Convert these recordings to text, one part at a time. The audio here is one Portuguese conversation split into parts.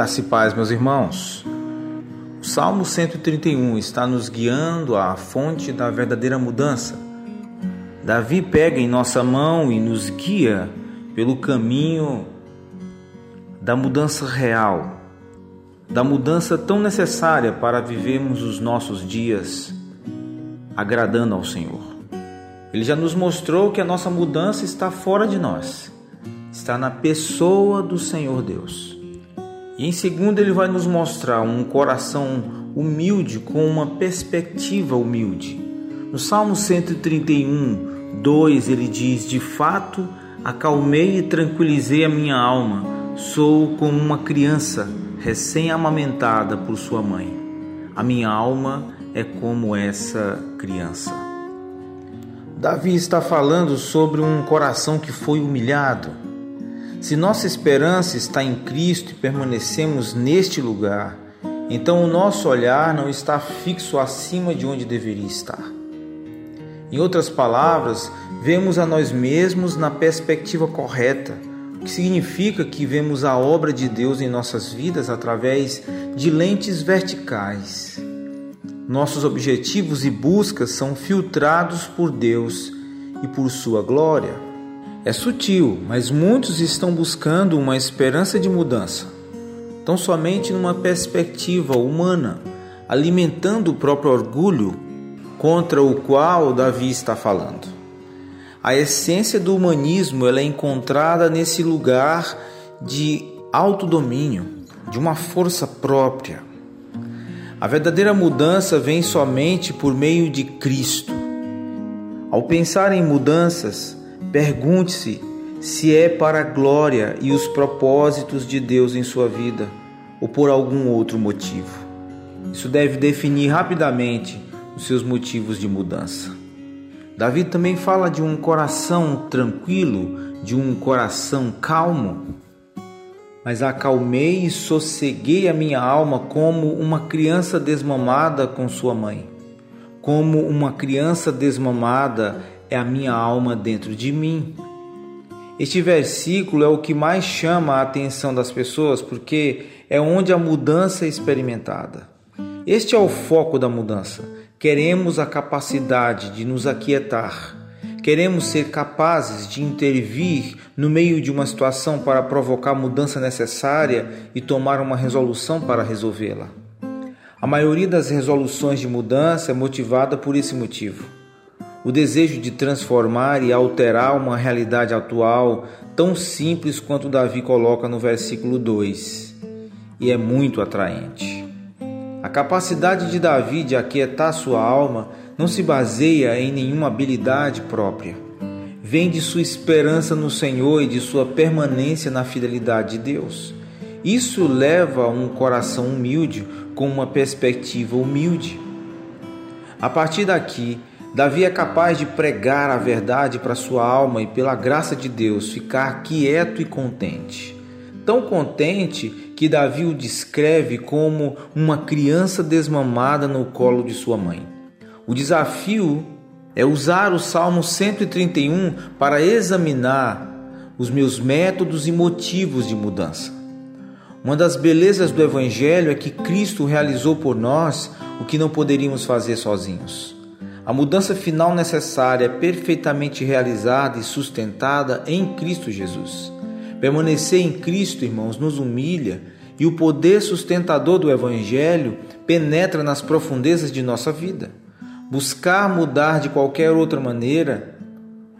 Graça e paz, meus irmãos. O Salmo 131 está nos guiando à fonte da verdadeira mudança. Davi pega em nossa mão e nos guia pelo caminho da mudança real, da mudança tão necessária para vivermos os nossos dias agradando ao Senhor. Ele já nos mostrou que a nossa mudança está fora de nós, está na pessoa do Senhor Deus. E em segundo, ele vai nos mostrar um coração humilde com uma perspectiva humilde. No Salmo 131, 2, ele diz: De fato, acalmei e tranquilizei a minha alma, sou como uma criança recém-amamentada por sua mãe. A minha alma é como essa criança. Davi está falando sobre um coração que foi humilhado se nossa esperança está em Cristo e permanecemos neste lugar, então o nosso olhar não está fixo acima de onde deveria estar. Em outras palavras, vemos a nós mesmos na perspectiva correta, o que significa que vemos a obra de Deus em nossas vidas através de lentes verticais. Nossos objetivos e buscas são filtrados por Deus e por Sua glória. É sutil, mas muitos estão buscando uma esperança de mudança, tão somente numa perspectiva humana, alimentando o próprio orgulho contra o qual Davi está falando. A essência do humanismo ela é encontrada nesse lugar de autodomínio, de uma força própria. A verdadeira mudança vem somente por meio de Cristo. Ao pensar em mudanças, Pergunte-se se é para a glória e os propósitos de Deus em sua vida ou por algum outro motivo. Isso deve definir rapidamente os seus motivos de mudança. Davi também fala de um coração tranquilo, de um coração calmo. Mas acalmei e sosseguei a minha alma como uma criança desmamada com sua mãe. Como uma criança desmamada é a minha alma dentro de mim. Este versículo é o que mais chama a atenção das pessoas porque é onde a mudança é experimentada. Este é o foco da mudança. Queremos a capacidade de nos aquietar. Queremos ser capazes de intervir no meio de uma situação para provocar a mudança necessária e tomar uma resolução para resolvê-la. A maioria das resoluções de mudança é motivada por esse motivo o desejo de transformar e alterar uma realidade atual tão simples quanto Davi coloca no versículo 2, e é muito atraente. A capacidade de Davi de aquietar sua alma não se baseia em nenhuma habilidade própria. Vem de sua esperança no Senhor e de sua permanência na fidelidade de Deus. Isso leva a um coração humilde com uma perspectiva humilde. A partir daqui, Davi é capaz de pregar a verdade para sua alma e, pela graça de Deus, ficar quieto e contente. Tão contente que Davi o descreve como uma criança desmamada no colo de sua mãe. O desafio é usar o Salmo 131 para examinar os meus métodos e motivos de mudança. Uma das belezas do Evangelho é que Cristo realizou por nós o que não poderíamos fazer sozinhos. A mudança final necessária é perfeitamente realizada e sustentada em Cristo Jesus. Permanecer em Cristo, irmãos, nos humilha e o poder sustentador do Evangelho penetra nas profundezas de nossa vida. Buscar mudar de qualquer outra maneira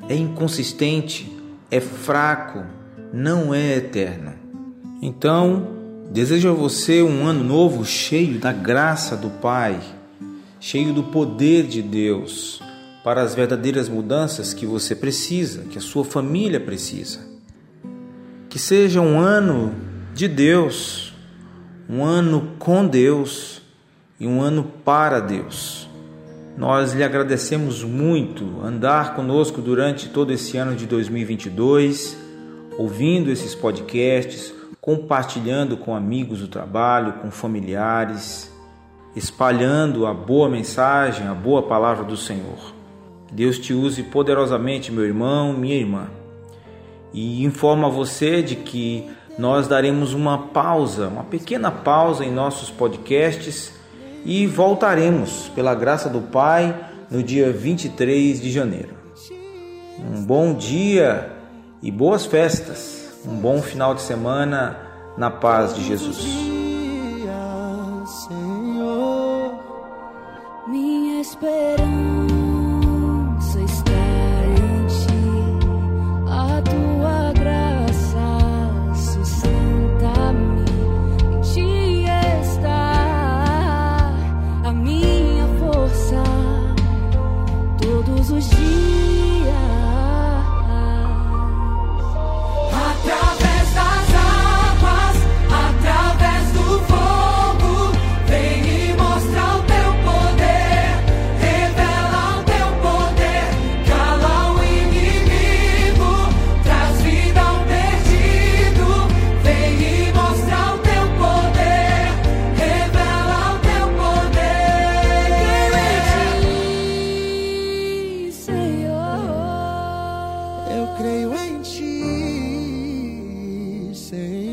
é inconsistente, é fraco, não é eterno. Então, desejo a você um ano novo cheio da graça do Pai cheio do poder de Deus para as verdadeiras mudanças que você precisa, que a sua família precisa. Que seja um ano de Deus, um ano com Deus e um ano para Deus. Nós lhe agradecemos muito andar conosco durante todo esse ano de 2022, ouvindo esses podcasts, compartilhando com amigos do trabalho, com familiares espalhando a boa mensagem, a boa palavra do Senhor. Deus te use poderosamente, meu irmão, minha irmã. E informa você de que nós daremos uma pausa, uma pequena pausa em nossos podcasts e voltaremos, pela graça do Pai, no dia 23 de janeiro. Um bom dia e boas festas, um bom final de semana na paz de Jesus. esperanza. say